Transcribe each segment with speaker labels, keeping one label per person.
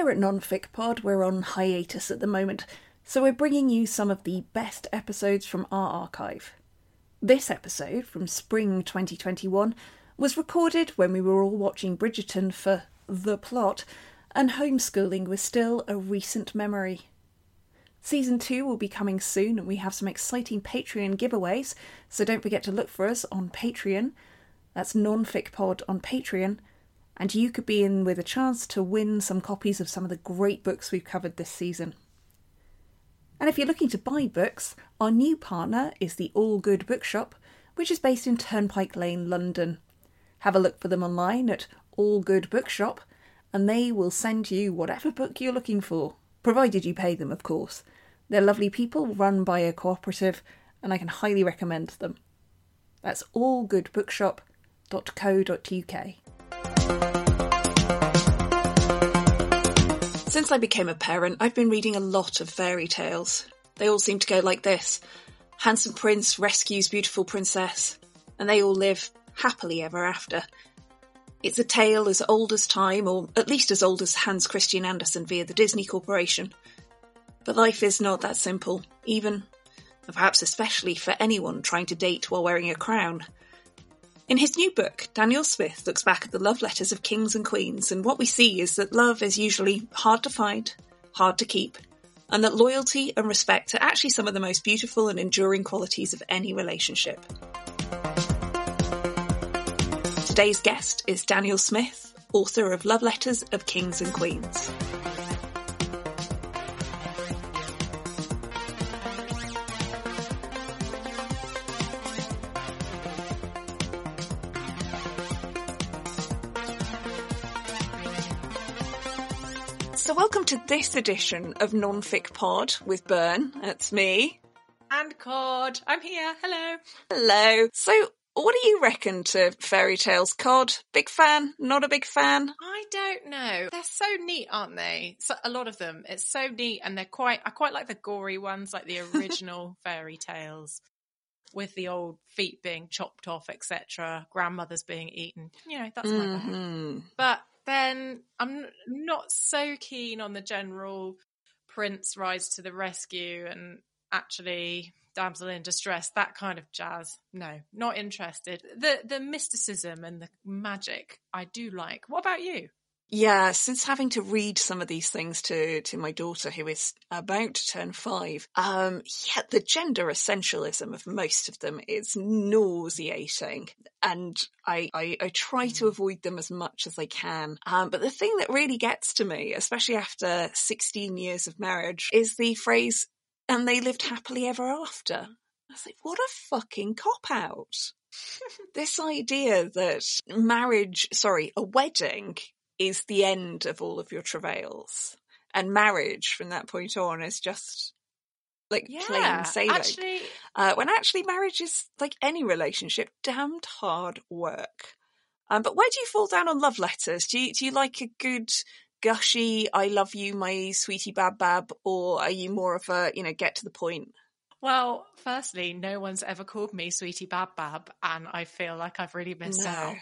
Speaker 1: Here at Nonfic Pod, we're on hiatus at the moment, so we're bringing you some of the best episodes from our archive. This episode, from spring 2021, was recorded when we were all watching Bridgerton for the plot, and homeschooling was still a recent memory. Season 2 will be coming soon, and we have some exciting Patreon giveaways, so don't forget to look for us on Patreon. That's NonficPod on Patreon, and you could be in with a chance to win some copies of some of the great books we've covered this season. And if you're looking to buy books, our new partner is the All Good Bookshop, which is based in Turnpike Lane, London. Have a look for them online at All Good Bookshop, and they will send you whatever book you're looking for provided you pay them, of course. They're lovely people run by a cooperative, and I can highly recommend them. That's allgoodbookshop.co.uk. Since I became a parent, I've been reading a lot of fairy tales. They all seem to go like this Handsome prince rescues beautiful princess, and they all live happily ever after. It's a tale as old as time, or at least as old as Hans Christian Andersen via the Disney Corporation. But life is not that simple, even, perhaps especially for anyone trying to date while wearing a crown. In his new book, Daniel Smith looks back at the love letters of kings and queens, and what we see is that love is usually hard to find, hard to keep, and that loyalty and respect are actually some of the most beautiful and enduring qualities of any relationship. Today's guest is Daniel Smith, author of Love Letters of Kings and Queens. So, welcome to this edition of Nonfic Pod with Byrne. That's me.
Speaker 2: And Codd. I'm here. Hello.
Speaker 1: Hello. So, what do you reckon to fairy tales, Codd? Big fan? Not a big fan?
Speaker 2: I don't know. They're so neat, aren't they? So, a lot of them. It's so neat, and they're quite. I quite like the gory ones, like the original fairy tales, with the old feet being chopped off, etc. Grandmothers being eaten. You know, that's my bag.
Speaker 1: Mm-hmm.
Speaker 2: But then I'm not so keen on the general prince rise to the rescue and actually damsel in distress, that kind of jazz. No, not interested. The the mysticism and the magic I do like. What about you?
Speaker 1: Yeah, since having to read some of these things to to my daughter who is about to turn five, um, yeah, the gender essentialism of most of them is nauseating, and I I, I try to avoid them as much as I can. Um, but the thing that really gets to me, especially after sixteen years of marriage, is the phrase "and they lived happily ever after." I was like, what a fucking cop out. this idea that marriage, sorry, a wedding is the end of all of your travails. And marriage from that point on is just like plain sailing.
Speaker 2: actually,
Speaker 1: Uh, when actually marriage is like any relationship, damned hard work. Um, but where do you fall down on love letters? Do you, do you like a good gushy, I love you, my sweetie bab bab, or are you more of a, you know, get to the point?
Speaker 2: well, firstly, no one's ever called me Sweetie Bab Bab, and I feel like I've really missed
Speaker 1: No.
Speaker 2: out.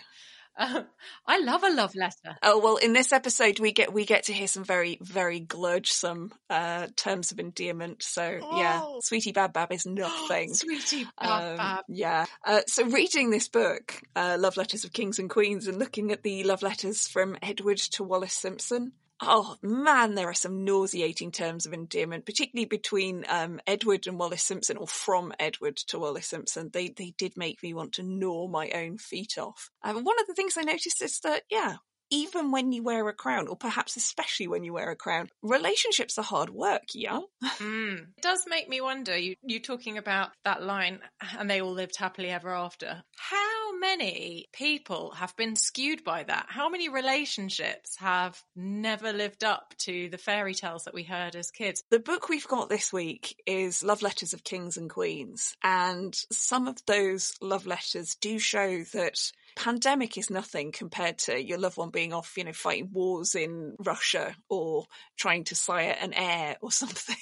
Speaker 2: Um, I love a love letter.
Speaker 1: Oh well, in this episode we get we get to hear some very very glurgsome uh, terms of endearment. So yeah,
Speaker 2: Oh.
Speaker 1: sweetie bab bab is nothing.
Speaker 2: Sweetie Bab
Speaker 1: Um,
Speaker 2: Bab.
Speaker 1: yeah. Uh, so reading this book, uh, Love Letters of Kings and Queens, and looking at the love letters from Edward to Wallis Simpson. Oh man, there are some nauseating terms of endearment, particularly between um, Edward and Wallis Simpson, or from Edward to Wallis Simpson. They they did make me want to gnaw my own feet off. Um, one of the things I noticed is that yeah, even when you wear a crown, or perhaps especially when you wear a crown, relationships are hard work. Yeah.
Speaker 2: Mm. It does make me wonder. You you talking about that line, and they all lived happily ever after. How many people have been skewed by that? How many relationships have never lived up to the fairy tales that we heard as kids?
Speaker 1: The book we've got this week is Love Letters of Kings and Queens, and some of those love letters do show that pandemic is nothing compared to your loved one being off, you know, fighting wars in Russia or trying to sire an heir or something.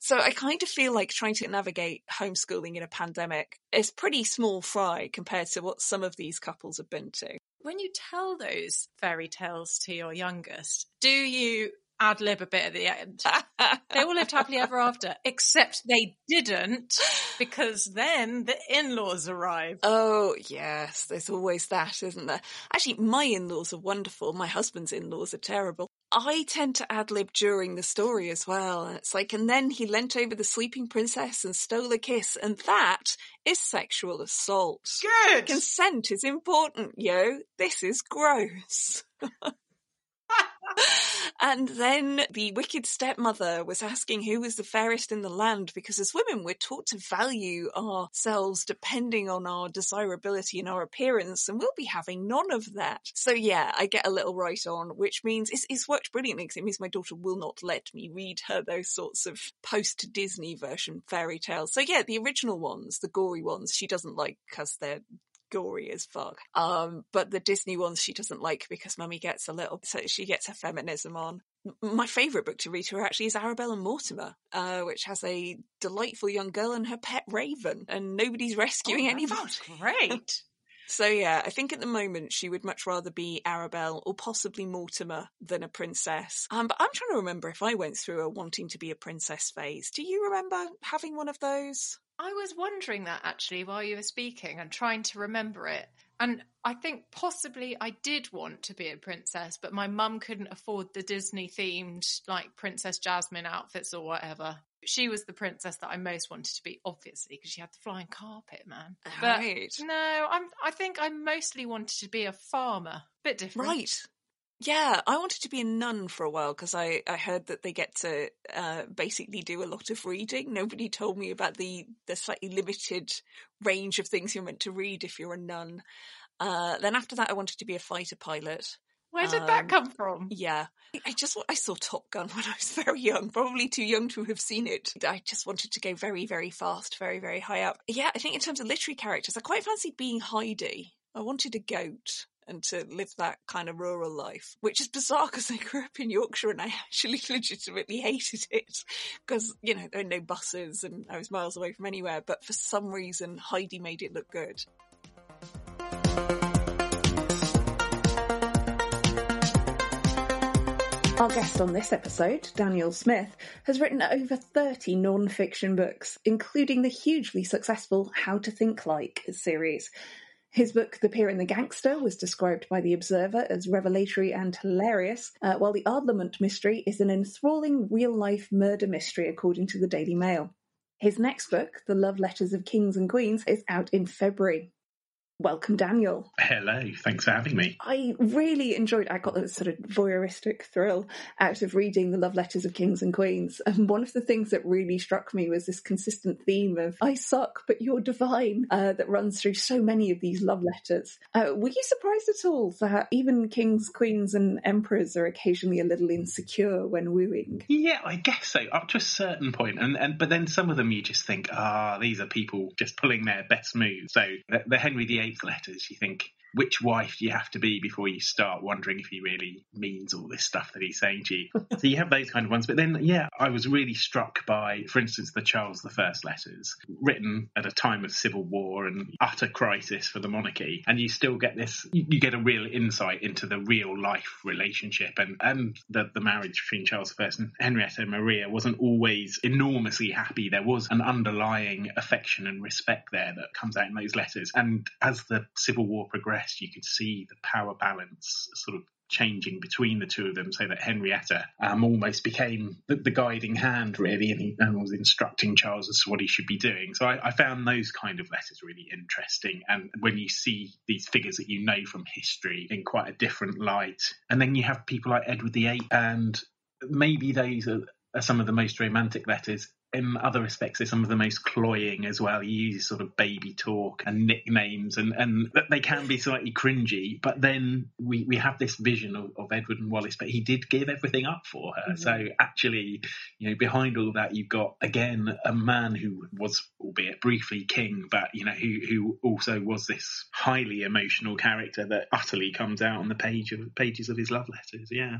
Speaker 1: So I kind of feel like trying to navigate homeschooling in a pandemic is pretty small fry compared to what some of these couples have been to.
Speaker 2: When you tell those fairy tales to your youngest, do you ad lib a bit at the end. they all lived happily ever after, except they didn't because then the in laws arrived.
Speaker 1: Oh, yes, there's always that, isn't there? Actually, my in laws are wonderful. My husband's in laws are terrible. I tend to ad lib during the story as well. And it's like, and then he leant over the sleeping princess and stole a kiss, and that is sexual assault.
Speaker 2: Good.
Speaker 1: Consent is important, yo. This is gross. and then the wicked stepmother was asking who was the fairest in the land because as women we're taught to value ourselves depending on our desirability and our appearance and we'll be having none of that. So yeah, I get a little right on, which means it's, it's worked brilliantly because it means my daughter will not let me read her those sorts of post Disney version fairy tales. So yeah, the original ones, the gory ones, she doesn't like because they're gory as fuck. Um, but the Disney ones she doesn't like because mummy gets a little, so she gets her feminism on. My favourite book to read to her actually is Arabella Mortimer, uh, which has a delightful young girl and her pet raven, and nobody's rescuing
Speaker 2: Oh,
Speaker 1: anybody.
Speaker 2: great.
Speaker 1: So yeah, I think at the moment she would much rather be Arabel or possibly Mortimer than a princess. Um, but I'm trying to remember if I went through a wanting to be a princess phase. Do you remember having one of those?
Speaker 2: I was wondering that actually while you were speaking and trying to remember it. And I think possibly I did want to be a princess, but my mum couldn't afford the Disney themed, like Princess Jasmine outfits or whatever. She was the princess that I most wanted to be, obviously, because she had the flying carpet, man. But
Speaker 1: right.
Speaker 2: no, I'm. I think I mostly wanted to be a farmer. Bit different,
Speaker 1: Right. Yeah, I wanted to be a nun for a while because I, I heard that they get to uh, basically do a lot of reading. Nobody told me about the, the slightly limited range of things you're meant to read if you're a nun. Uh, then after that, I wanted to be a fighter pilot.
Speaker 2: Where did
Speaker 1: Um,
Speaker 2: that come from?
Speaker 1: Yeah, I just I saw Top Gun when I was very young, probably too young to have seen it. I just wanted to go very, very fast, very, very high up. Yeah, I think in terms of literary characters, I quite fancied being Heidi. I wanted a goat and to live that kind of rural life, which is bizarre because I grew up in Yorkshire and I actually legitimately hated it because, you know, there are no buses and I was miles away from anywhere. But for some reason, Heidi made it look good. Our guest on this episode, Daniel Smith, has written over 30 non fiction books, including the hugely successful How to Think Like series. His book, The Peer and the Gangster, was described by The Observer as revelatory and hilarious, uh, while The Ardlamont Mystery is an enthralling real life murder mystery, according to the Daily Mail. His next book, The Love Letters of Kings and Queens, is out in February. Welcome, Daniel.
Speaker 3: Hello, thanks for having me.
Speaker 1: I really enjoyed. I got a sort of voyeuristic thrill out of reading the love letters of kings and queens, and one of the things that really struck me was this consistent theme of "I suck, but you're divine" uh, that runs through so many of these love letters. Uh, were you surprised at all that even kings, queens, and emperors are occasionally a little insecure when wooing?
Speaker 3: Yeah, I guess so, up to a certain point, and and but then some of them you just think, ah, these are people just pulling their best moves. So the, the Henry VIII letters, you think. Which wife do you have to be before you start wondering if he really means all this stuff that he's saying to you? so you have those kind of ones. But then, yeah, I was really struck by, for instance, the Charles I letters, written at a time of civil war and utter crisis for the monarchy. And you still get this, you, get a real insight into the real life relationship and, and the, the marriage between Charles I and Henrietta Maria wasn't always enormously happy. There was an underlying affection and respect there that comes out in those letters. And as the civil war progressed, you could see the power balance sort of changing between the two of them so that Henrietta um, almost became the, the guiding hand, really, and, he, and was instructing Charles as to what he should be doing. So I, I found those kind of letters really interesting. And when you see these figures that you know from history in quite a different light, and then you have people like Edward VIII, and maybe those are, are some of the most romantic letters in other respects, they're some of the most cloying as well. He uses sort of baby talk and nicknames, and, and they can be slightly cringy. But then we, we have this vision of, of Edward and Wallis, but he did give everything up for her.
Speaker 1: Mhm.
Speaker 3: So actually, you know, behind all that, you've got again a man who was, albeit briefly, king, but you know, who who also was this highly emotional character that utterly comes out on the page of pages of his love letters. Yeah.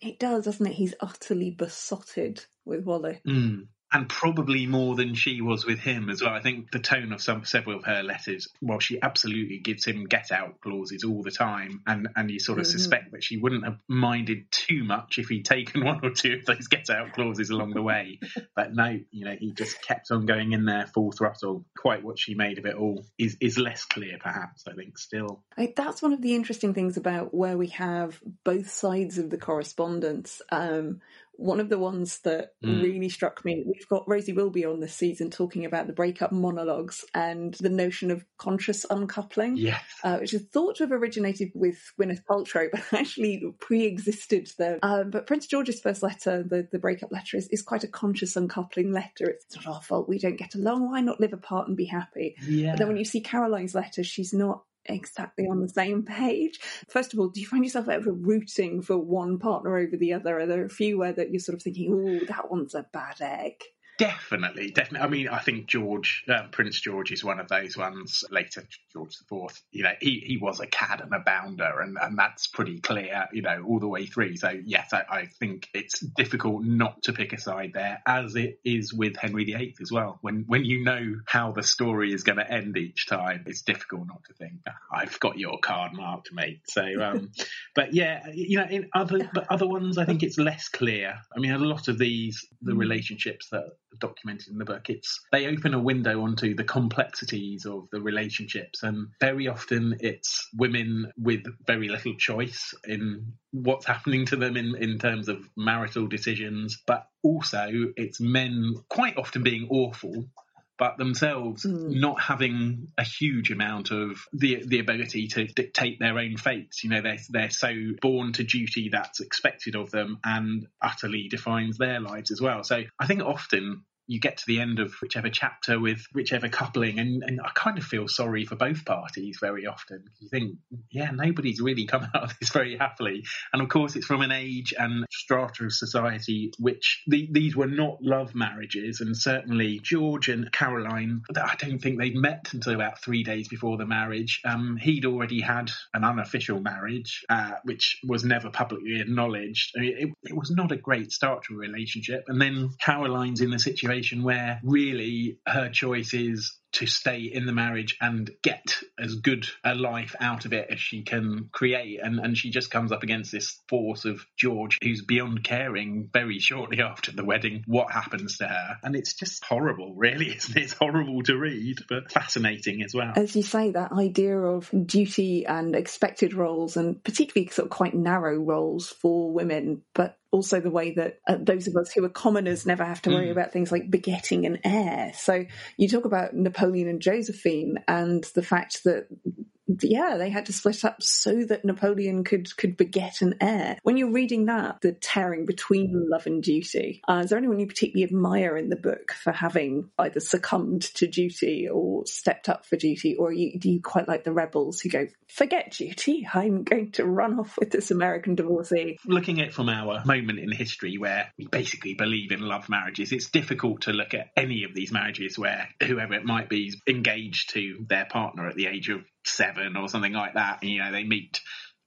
Speaker 1: It does, doesn't it? He's utterly besotted with Wally.
Speaker 3: Mm. And probably more than she was with him as well. I think the tone of some several of her letters, while she absolutely gives him get out clauses all the time, and and you sort of mm-hmm. suspect that she wouldn't have minded too much if he'd taken one or two of those get out clauses along the way. but no, you know, he just kept on going in there full throttle. Quite what she made of it all is is less clear, perhaps. I think still.
Speaker 1: I, that's one of the interesting things about where we have both sides of the correspondence. Um, one of the ones that mm. really struck me, we've got Rosie Wilby on this season talking about the breakup monologues and the notion of conscious uncoupling,
Speaker 3: yes.
Speaker 1: uh, which is thought to have originated with Gwyneth Paltrow, but actually pre-existed there. Um, but Prince George's first letter, the, the breakup letter, is, is quite a conscious uncoupling letter. It's not our fault we don't get along. Why not live apart and be happy?
Speaker 3: Yeah.
Speaker 1: But then when you see Caroline's letter, she's not exactly on the same page. First of all, do you find yourself ever rooting for one partner over the other? Are there a few where that you're sort of thinking, "Oh, that one's a bad egg"?
Speaker 3: Definitely, definitely. I mean, I think George, uh, Prince George, is one of those ones. Later, George the Fourth, you know, he, he was a cad and a bounder, and, and that's pretty clear, you know, all the way through. So yes, I, I think it's difficult not to pick a side there, as it is with Henry VIII as well. When when you know how the story is going to end each time, it's difficult not to think I've got your card marked, mate. So, um, but yeah, you know, in other but other ones, I think it's less clear. I mean, a lot of these the mm. relationships that documented in the book. It's they open a window onto the complexities of the relationships, and very often it's women with very little choice in what's happening to them in, in terms of marital decisions, but also it's men quite often being awful but themselves mm. not having a huge amount of the the ability to dictate their own fates. You know, they're they're so born to duty that's expected of them and utterly defines their lives as well. So I think often you get to the end of whichever chapter with whichever coupling, and, and I kind of feel sorry for both parties very often. You think, yeah, nobody's really come out of this very happily. And of course, it's from an age and strata of society which the, these were not love marriages, and certainly George and Caroline, I don't think they'd met until about three days before the marriage. Um, he'd already had an unofficial marriage, uh, which was never publicly acknowledged. I mean, it, it was not a great start to a relationship. And then Caroline's in the situation situation where really her choice is to stay in the marriage and get as good a life out of it as she can create. And, and she just comes up against this force of George, who's beyond caring very shortly after the wedding what happens to her. And it's just horrible, really, isn't it? It's horrible to read, but fascinating as well.
Speaker 1: As you say, that idea of duty and expected roles, and particularly sort of quite narrow roles for women, but also the way that uh, those of us who are commoners never have to worry mm. about things like begetting an heir. So you talk about Napoleon and Josephine and the fact that yeah, they had to split up so that Napoleon could could beget an heir. When you're reading that, the tearing between love and duty, uh, is there anyone you particularly admire in the book for having either succumbed to duty or stepped up for duty, or you, do you quite like the rebels who go, "Forget duty, I'm going to run off with this American divorcee"?
Speaker 3: Looking at from our moment in history where we basically believe in love marriages, it's difficult to look at any of these marriages where whoever it might be is engaged to their partner at the age of seven or something like that. And, you know, they meet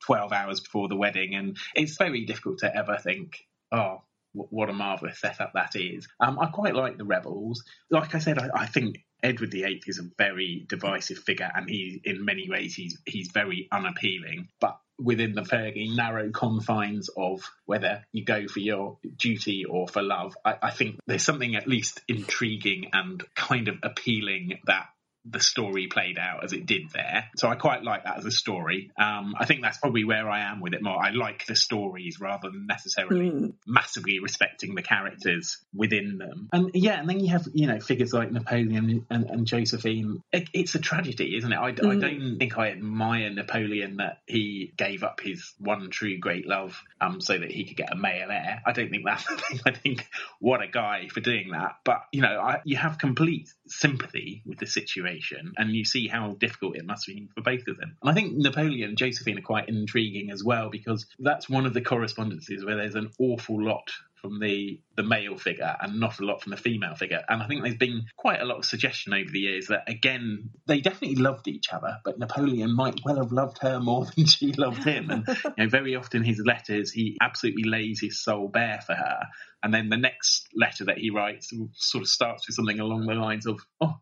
Speaker 3: 12 hours before the wedding. And it's very difficult to ever think, oh, what a marvelous setup that is. Um, I quite like the rebels. Like I said, I, I, think Edward VIII is a very divisive figure, and he, in many ways, he's he's very unappealing. But within the fairly narrow confines of whether you go for your duty or for love, I, I think there's something at least intriguing and kind of appealing that the story played out as it did there. So I quite like that as a story. Um, I think that's probably where I am with it more. I like the stories rather than necessarily mm. massively respecting the characters within them. And yeah, and then you have, you know, figures like Napoleon and, and Josephine. It, it's a tragedy, isn't it? I, mm. I, don't think I admire Napoleon that he gave up his one true great love um, so that he could get a male heir. I don't think that's the thing. I think what a guy for doing that. But, you know, I, you have complete sympathy with the situation situation, and you see how difficult it must be for both of them. And I think Napoleon and Josephine are quite intriguing as well because that's one of the correspondences where there's an awful lot from the the male figure and not a lot from the female figure. And I think there's been quite a lot of suggestion over the years that again they definitely loved each other, but Napoleon might well have loved her more than she loved him. And you know, very often his letters he absolutely lays his soul bare for her. And then the next letter that he writes sort of starts with something along the lines of, "Oh,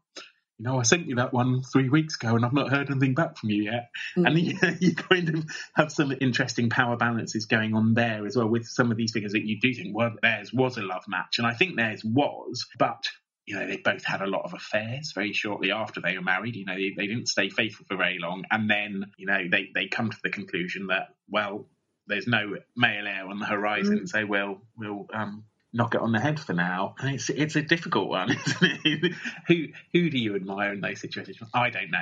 Speaker 3: you know, I sent you that one three weeks ago and I've not heard anything back from you yet. Mm. And you, you, kind of have some interesting power balances going on there as well with some of these figures that you do think, well, theirs was a love match. And I think theirs was, but you know, they both had a lot of affairs very shortly after they were married. You know, they, they didn't stay faithful for very long. And then, you know, they, they come to the conclusion that, well, there's no male heir on the horizon, mm. so we'll, we'll um, knock it on the head for now. And it's it's a difficult one, isn't it? who who do you admire in those situations? I don't know.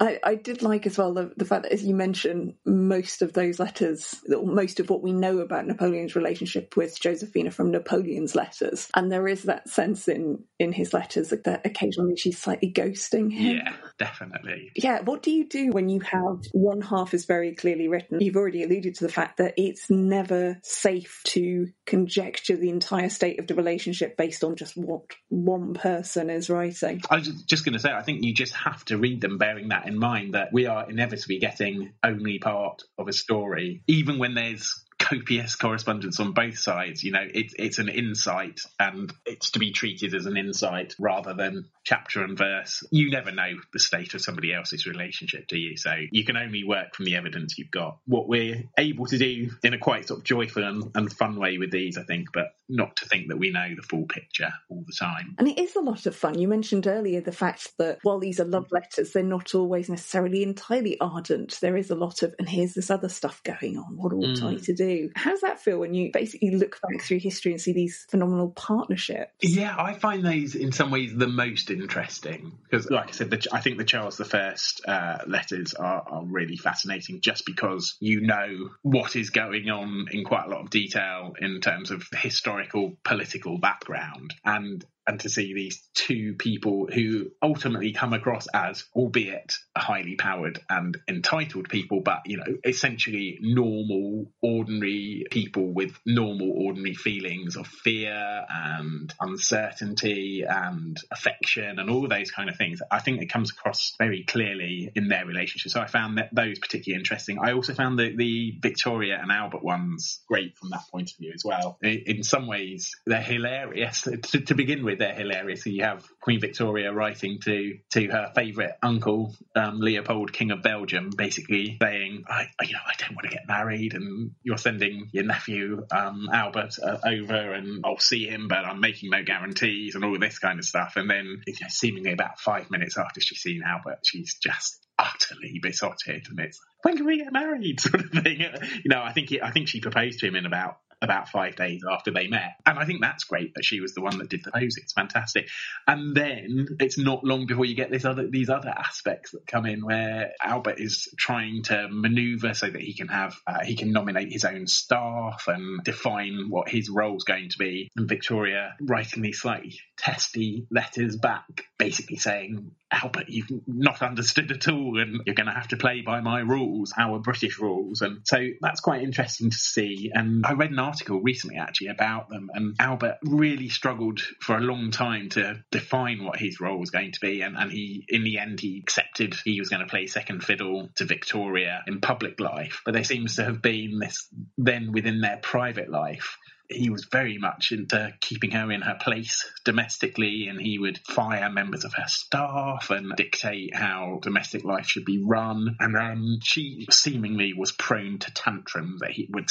Speaker 1: I, I did like as well the, the fact that, as you mentioned, most of those letters, most of what we know about Napoleon's relationship with Josephina from Napoleon's letters, and there is that sense in in his letters that occasionally she's slightly ghosting him.
Speaker 3: Yeah, definitely.
Speaker 1: Yeah, what do you do when you have one half is very clearly written? You've already alluded to the fact that it's never safe to conjecture the entire state of the relationship based on just what one person is writing.
Speaker 3: I was just going to say, I think you just have to read them bearing that in mind that we are inevitably getting only part of a story, even when there's copious correspondence on both sides. You know, it, it's an insight and it's to be treated as an insight rather than chapter and verse. You never know the state of somebody else's relationship, do you? So you can only work from the evidence you've got. What we're able to do in a quite sort of joyful and, and fun way with these, I think, but not to think that we know the full picture all the time.
Speaker 1: And it is a lot of fun. You mentioned earlier the fact that while these are love letters, they're not always necessarily entirely ardent. There is a lot of, and here's this other stuff going on. What ought mm. I to do? How does that feel when you basically look back through history and see these phenomenal partnerships?
Speaker 3: Yeah, I find those in some ways the most interesting because, like I said, the, I think the Charles I uh, letters are, are really fascinating just because you know what is going on in quite a lot of detail in terms of historical political background and and to see these two people who ultimately come across as, albeit highly powered and entitled people, but you know, essentially normal, ordinary people with normal, ordinary feelings of fear and uncertainty and affection and all those kind of things. I think it comes across very clearly in their relationship. So I found that those particularly interesting. I also found the, the Victoria and Albert ones great from that point of view as well. In some ways, they're hilarious to, to begin with with, they're hilarious. You have Queen Victoria writing to to her favourite uncle, um, Leopold, King of Belgium, basically saying, I, you know, I don't want to get married, and you're sending your nephew um, Albert uh, over, and I'll see him, but I'm making no guarantees, and all this kind of stuff. And then, you know, seemingly about five minutes after she's seen Albert, she's just utterly besotted, and it's when can we get married, sort of thing. You know, I think he, I think she proposed to him in about about five days after they met. And I think that's great that she was the one that did the pose. It's fantastic. And then it's not long before you get this other these other aspects that come in where Albert is trying to maneuver so that he can have uh, he can nominate his own staff and define what his role's going to be. And Victoria writing these slightly testy letters back, basically saying, Albert, you've not understood at all, and you're going to have to play by my rules, our British rules. And so that's quite interesting to see. And I read an article recently actually about them, and Albert really struggled for a long time to define what his role was going to be. And, and he, in the end, he accepted he was going to play second fiddle to Victoria in public life. But there seems to have been this then within their private life he was very much into keeping her in her place domestically, and he would fire members of her staff and dictate how domestic life should be run. And um, she seemingly was prone to tantrums that he would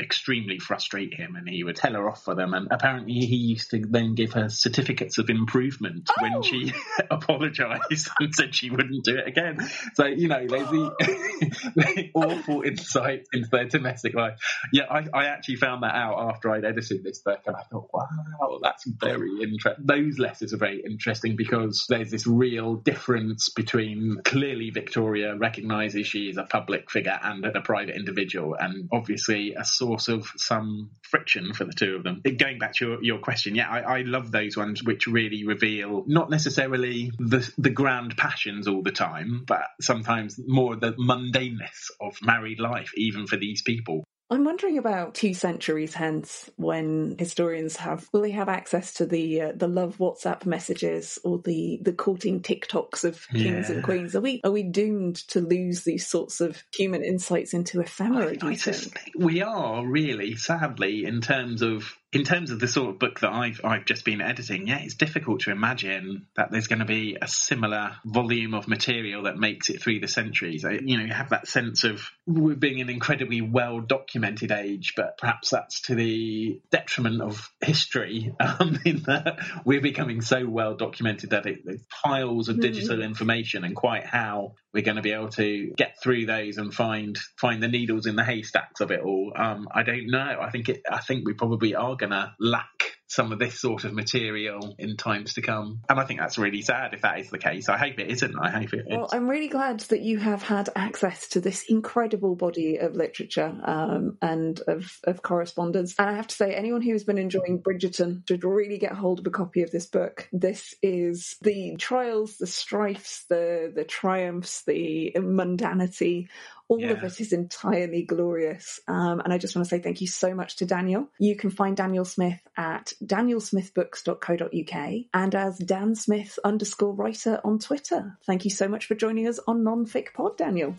Speaker 3: extremely frustrate him, and he would tell her off for them. And apparently, he used to then give her certificates of improvement oh. when she apologised and said she wouldn't do it again. So you know, there's the, the awful insight into their domestic life. Yeah, I, I actually found that out after I I'd edited this book, and I thought, wow, that's very interesting. Those letters are very interesting because there's this real difference between clearly Victoria recognises she is a public figure and a private individual, and obviously a source of some friction for the two of them. Going back to your, your question, yeah, I, I love those ones which really reveal not necessarily the the grand passions all the time, but sometimes more the mundaneness of married life, even for these people.
Speaker 1: I'm wondering about two centuries hence when historians have will they have access to the uh, the love WhatsApp messages or the the courting TikToks of kings
Speaker 3: Yeah.
Speaker 1: and queens? Are we are we doomed to lose these sorts of human insights into ephemera?
Speaker 3: I
Speaker 1: think?
Speaker 3: think we are really, sadly, in terms of in terms of the sort of book that I've I've just been editing. Yeah, it's difficult to imagine that there's going to be a similar volume of material that makes it through the centuries. I- You know, you have that sense of we're being an incredibly well documented age, but perhaps that's to the detriment of history. Um, in that we're becoming so well documented that it, piles of digital information, and quite how we're going to be able to get through those and find find the needles in the haystacks of it all. Um, I don't know. I think it. I think we probably are going to lack some of this sort of material in times to come, and I think that's really sad if that is the case. I hope it isn't. I hope it
Speaker 1: Well. I'm really glad that you have had access to this incredible body of literature um, and of, of correspondence. And I have to say, anyone who has been enjoying Bridgerton should really get hold of a copy of this book. This is the trials, the strifes, the the triumphs, the mundanity. All of
Speaker 3: Yeah.
Speaker 1: it is entirely glorious. Um, and I just want to say thank you so much to Daniel. You can find Daniel Smith at danielsmithbooks.co.uk and as Dan Smith underscore writer on Twitter. Thank you so much for joining us on Nonfic Pod, Daniel.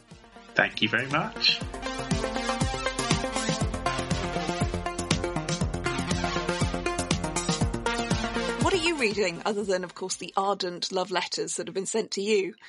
Speaker 3: Thank you very much.
Speaker 1: What are you reading, other than, of course, the ardent love letters that have been sent to you?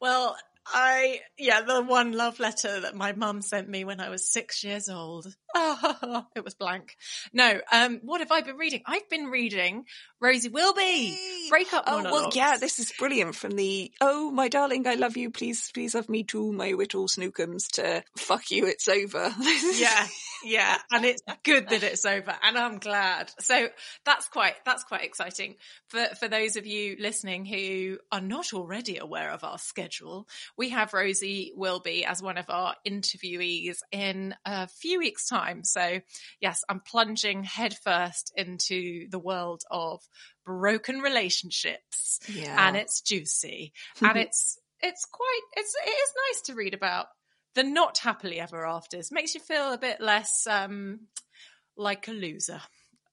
Speaker 2: Well, I yeah, the one love letter that my mum sent me when I was six years old. Oh, it was blank. No, um, what have I been reading? I've been reading Rosie Wilby breakup
Speaker 1: Oh well, yeah. This is brilliant. From the oh my darling, I love you. Please, please love me too, my whittle snookums. To fuck you, it's over.
Speaker 2: yeah yeah and it's good that it's over and i'm glad so that's quite that's quite exciting for for those of you listening who are not already aware of our schedule we have rosie wilby as one of our interviewees in a few weeks time so yes i'm plunging headfirst into the world of broken relationships
Speaker 1: yeah,
Speaker 2: and it's juicy and it's it's quite it's it is nice to read about the not happily ever afters makes you feel a bit less um like a loser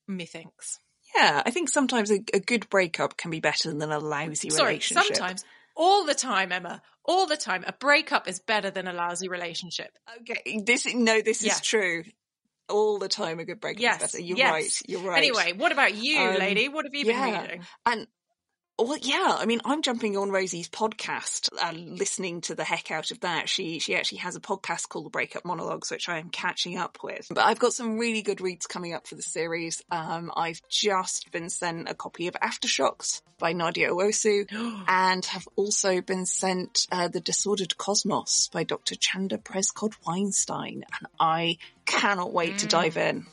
Speaker 2: methinks
Speaker 1: yeah. I think sometimes a, a good breakup can be better than a lousy
Speaker 2: sorry
Speaker 1: relationship.
Speaker 2: sometimes all the time emma all the time a breakup is better than a lousy relationship
Speaker 1: Okay, this no, this
Speaker 2: Yeah.
Speaker 1: is true. All the time, a good breakup
Speaker 2: Yes,
Speaker 1: is better. You're
Speaker 2: yes.
Speaker 1: right. You're right.
Speaker 2: anyway what about you
Speaker 1: Um,
Speaker 2: lady what have you
Speaker 1: yeah.
Speaker 2: been reading
Speaker 1: And well, yeah, I mean, I'm jumping on Rosie's podcast and listening to the heck out of that. She she actually has a podcast called The Breakup Monologues, which I am catching up with. But I've got some really good reads coming up for the series. Um, I've just been sent a copy of Aftershocks by Nadia Owusu, and have also been sent uh, The Disordered Cosmos by Dr. Chanda Prescod Weinstein, and I cannot wait to dive in.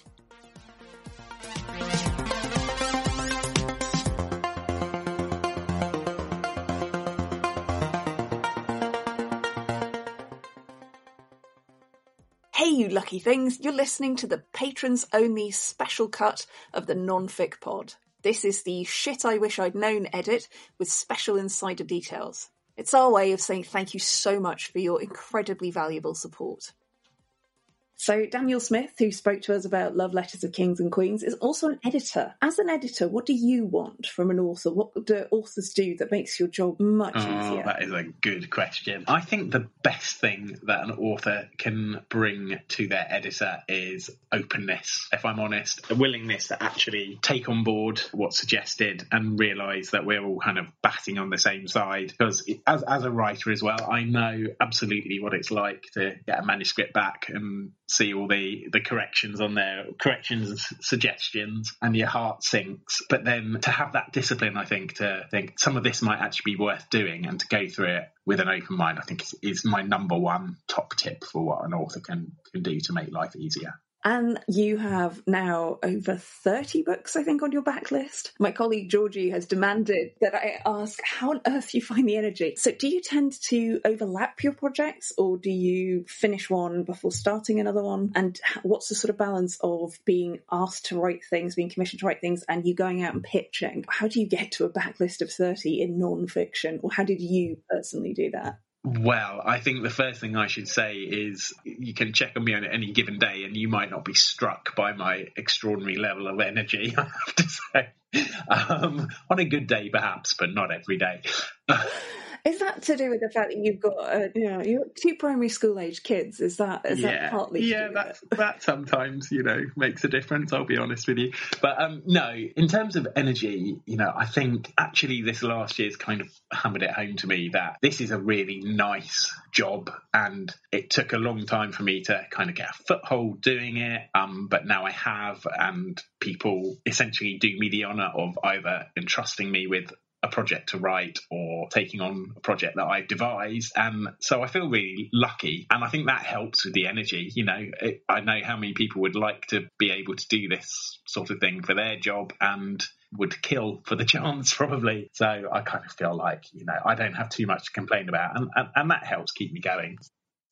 Speaker 1: Hey, you lucky things, you're listening to the patrons only special cut of the Nonfic Pod. This is the shit I wish I'd known edit with special insider details. It's our way of saying thank you so much for your incredibly valuable support. So, Daniel Smith, who spoke to us about Love Letters of Kings and Queens, is also an editor. As an editor, what do you want from an author? What do authors do that makes your job much
Speaker 3: Oh,
Speaker 1: easier?
Speaker 3: that is a good question. I think the best thing that an author can bring to their editor is openness. If I'm honest, a willingness to actually take on board what's suggested and realise that we're all kind of batting on the same side. Because as, as a writer as well, I know absolutely what it's like to get a manuscript back and see all the, the corrections on there, corrections and suggestions, and your heart sinks. But then to have that discipline, I think, to think some of this might actually be worth doing and to go through it with an open mind, I think is, is my number one top tip for what an author can, can do to make life easier.
Speaker 1: And you have now over 30 books, I think, on your backlist. My colleague Georgie has demanded that I ask how on earth you find the energy. So, do you tend to overlap your projects or do you finish one before starting another one? And what's the sort of balance of being asked to write things, being commissioned to write things, and you going out and pitching? How do you get to a backlist of 30 in non fiction? Or how did you personally do that?
Speaker 3: Well, I think the first thing I should say is you can check on me on any given day, and you might not be struck by my extraordinary level of energy. I have to say, um, on a good day, perhaps, but not every day.
Speaker 1: Is that to do with the fact that you've got, uh, you know, you've got two primary school age kids? Is that is
Speaker 3: yeah,
Speaker 1: that partly?
Speaker 3: yeah, that that sometimes you know makes a difference. I'll be honest with you, but um, no, in terms of energy, you know, I think actually this last year's kind of hammered it home to me that this is a really nice job, and it took a long time for me to kind of get a foothold doing it. Um, but now I have, and people essentially do me the honour of either entrusting me with a project to write or taking on a project that I've devised. And so I feel really lucky. And I think that helps with the energy. You know, it, I know how many people would like to be able to do this sort of thing for their job and would kill for the chance probably. So I kind of feel like, you know, I don't have too much to complain about. And, and, and that helps keep me going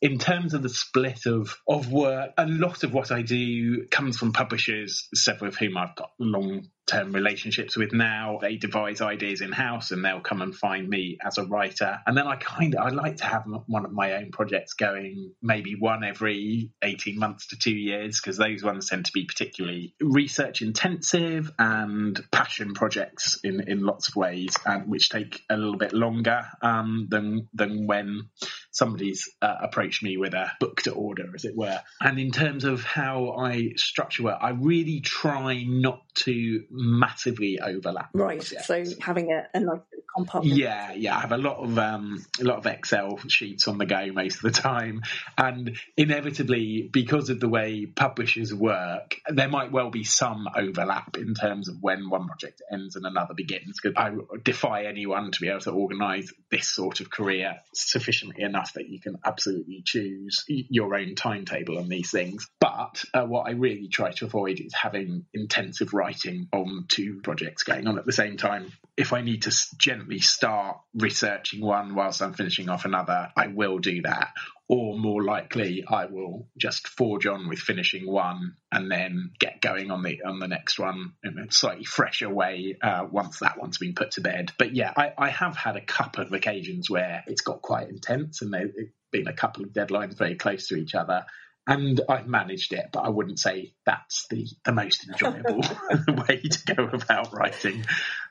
Speaker 3: in terms of the split of of work, a lot of what I do comes from publishers, several of whom I've got long term relationships with now. They devise ideas in house and they'll come and find me as a writer. And then I kind of I like to have one of my own projects going, maybe one every 18 months to two years, because those ones tend to be particularly research intensive and passion projects in, in lots of ways, and which take a little bit longer um, than than when somebody's uh, approached me with a book to order, as it were. And in terms of how I structure work, I really try not to massively overlap.
Speaker 1: Right. So having a, a nice compartment.
Speaker 3: Yeah, yeah. I have a lot of um, a lot of Excel sheets on the go most of the time, and inevitably, because of the way publishers work, there might well be some overlap in terms of when one project ends and another begins. Because I defy anyone to be able to organise this sort of career sufficiently enough that you can absolutely choose your own timetable on these things. But uh, what I really try to avoid is having intensive writing two projects going on at the same time. If I need to gently start researching one whilst I'm finishing off another, I will do that. Or more likely, I will just forge on with finishing one and then get going on the on the next one in a slightly fresher way uh, once that one's been put to bed. But yeah, I, I have had a couple of occasions where it's got quite intense and there's been a couple of deadlines very close to each other. And I've managed it, but I wouldn't say that's the, the most enjoyable way to go about writing.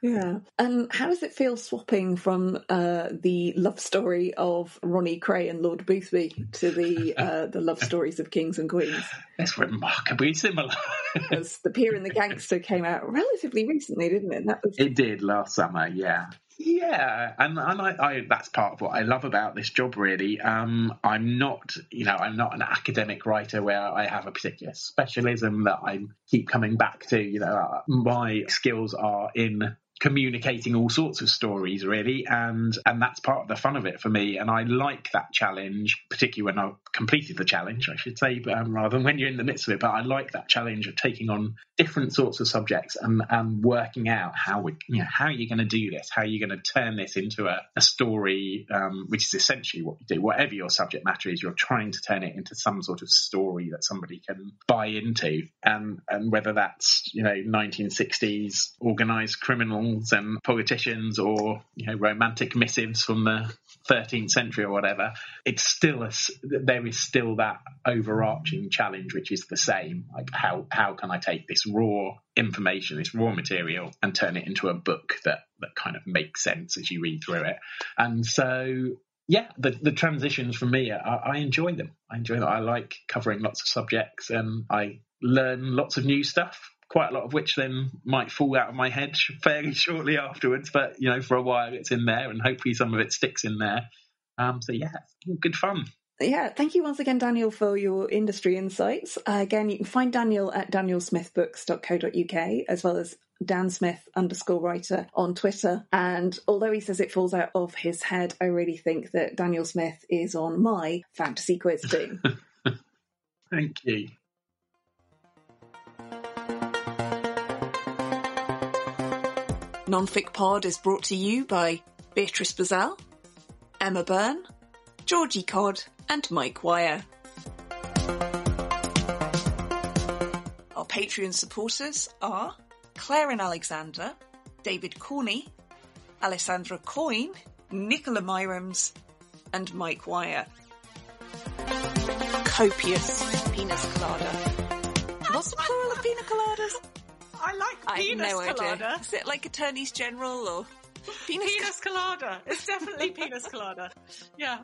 Speaker 1: Yeah. And how does it feel swapping from uh, the love story of Ronnie Kray and Lord Boothby to the uh, the love stories of kings and queens?
Speaker 3: It's remarkably similar.
Speaker 1: The Peer and the Gangster came out relatively recently, didn't it? That was
Speaker 3: It did last summer, yeah. Yeah, and and I, I that's part of what I love about this job. Really, um, I'm not, you know, I'm not an academic writer where I have a particular specialism that I keep coming back to. You know, uh, my skills are in communicating all sorts of stories really and and that's part of the fun of it for me. And I like that challenge particularly when I've completed the challenge I should say um, rather than when you're in the midst of it. But I like that challenge of taking on different sorts of subjects and and working out how we you know how you're going to do this? How you're going to turn this into a, a story um, which is essentially what you do. Whatever your subject matter is you're trying to turn it into some sort of story that somebody can buy into. And and whether that's you know 1960s organized and politicians or you know romantic missives from the 13th century or whatever it's still a there is still that overarching challenge which is the same like how how can i take this raw information this raw material and turn it into a book that that kind of makes sense as you read through it and so yeah, the, the transitions for me, I, I enjoy them. I enjoy them. I like covering lots of subjects and I learn lots of new stuff, quite a lot of which then might fall out of my head fairly shortly afterwards. But, you know, for a while it's in there and hopefully some of it sticks in there. Um, so, yeah, good fun.
Speaker 1: Yeah, thank you once again, Daniel, for your industry insights. Uh, again, you can find Daniel at danielsmithbooks.co.uk as well as Dan Smith underscore writer on Twitter. And although he says it falls out of his head, I really think that Daniel Smith is on my fantasy quiz team.
Speaker 3: Thank you.
Speaker 1: Nonfic Pod is brought to you by Beatrice Bazell, Emma Byrne, Georgie Codd, and Mike Wire. Our Patreon supporters are Claire and Alexander, David Corney, Alessandra Coyne, Nicola Myrams, and Mike Wire. Copious penis colada. What's the plural of pina coladas?
Speaker 2: I like
Speaker 1: I
Speaker 2: penis
Speaker 1: no
Speaker 2: colada.
Speaker 1: idea. Is it like attorneys general or penis?
Speaker 2: Penis colada. It's definitely penis colada. Yeah.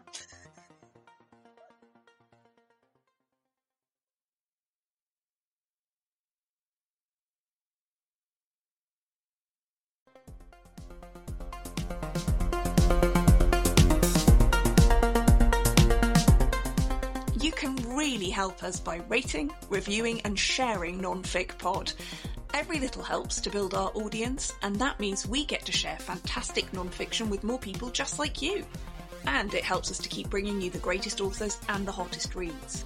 Speaker 1: You can really help us by rating, reviewing, and sharing Nonfic Pod. Every little helps to build our audience, and that means we get to share fantastic nonfiction with more people just like you. And it helps us to keep bringing you the greatest authors and the hottest reads.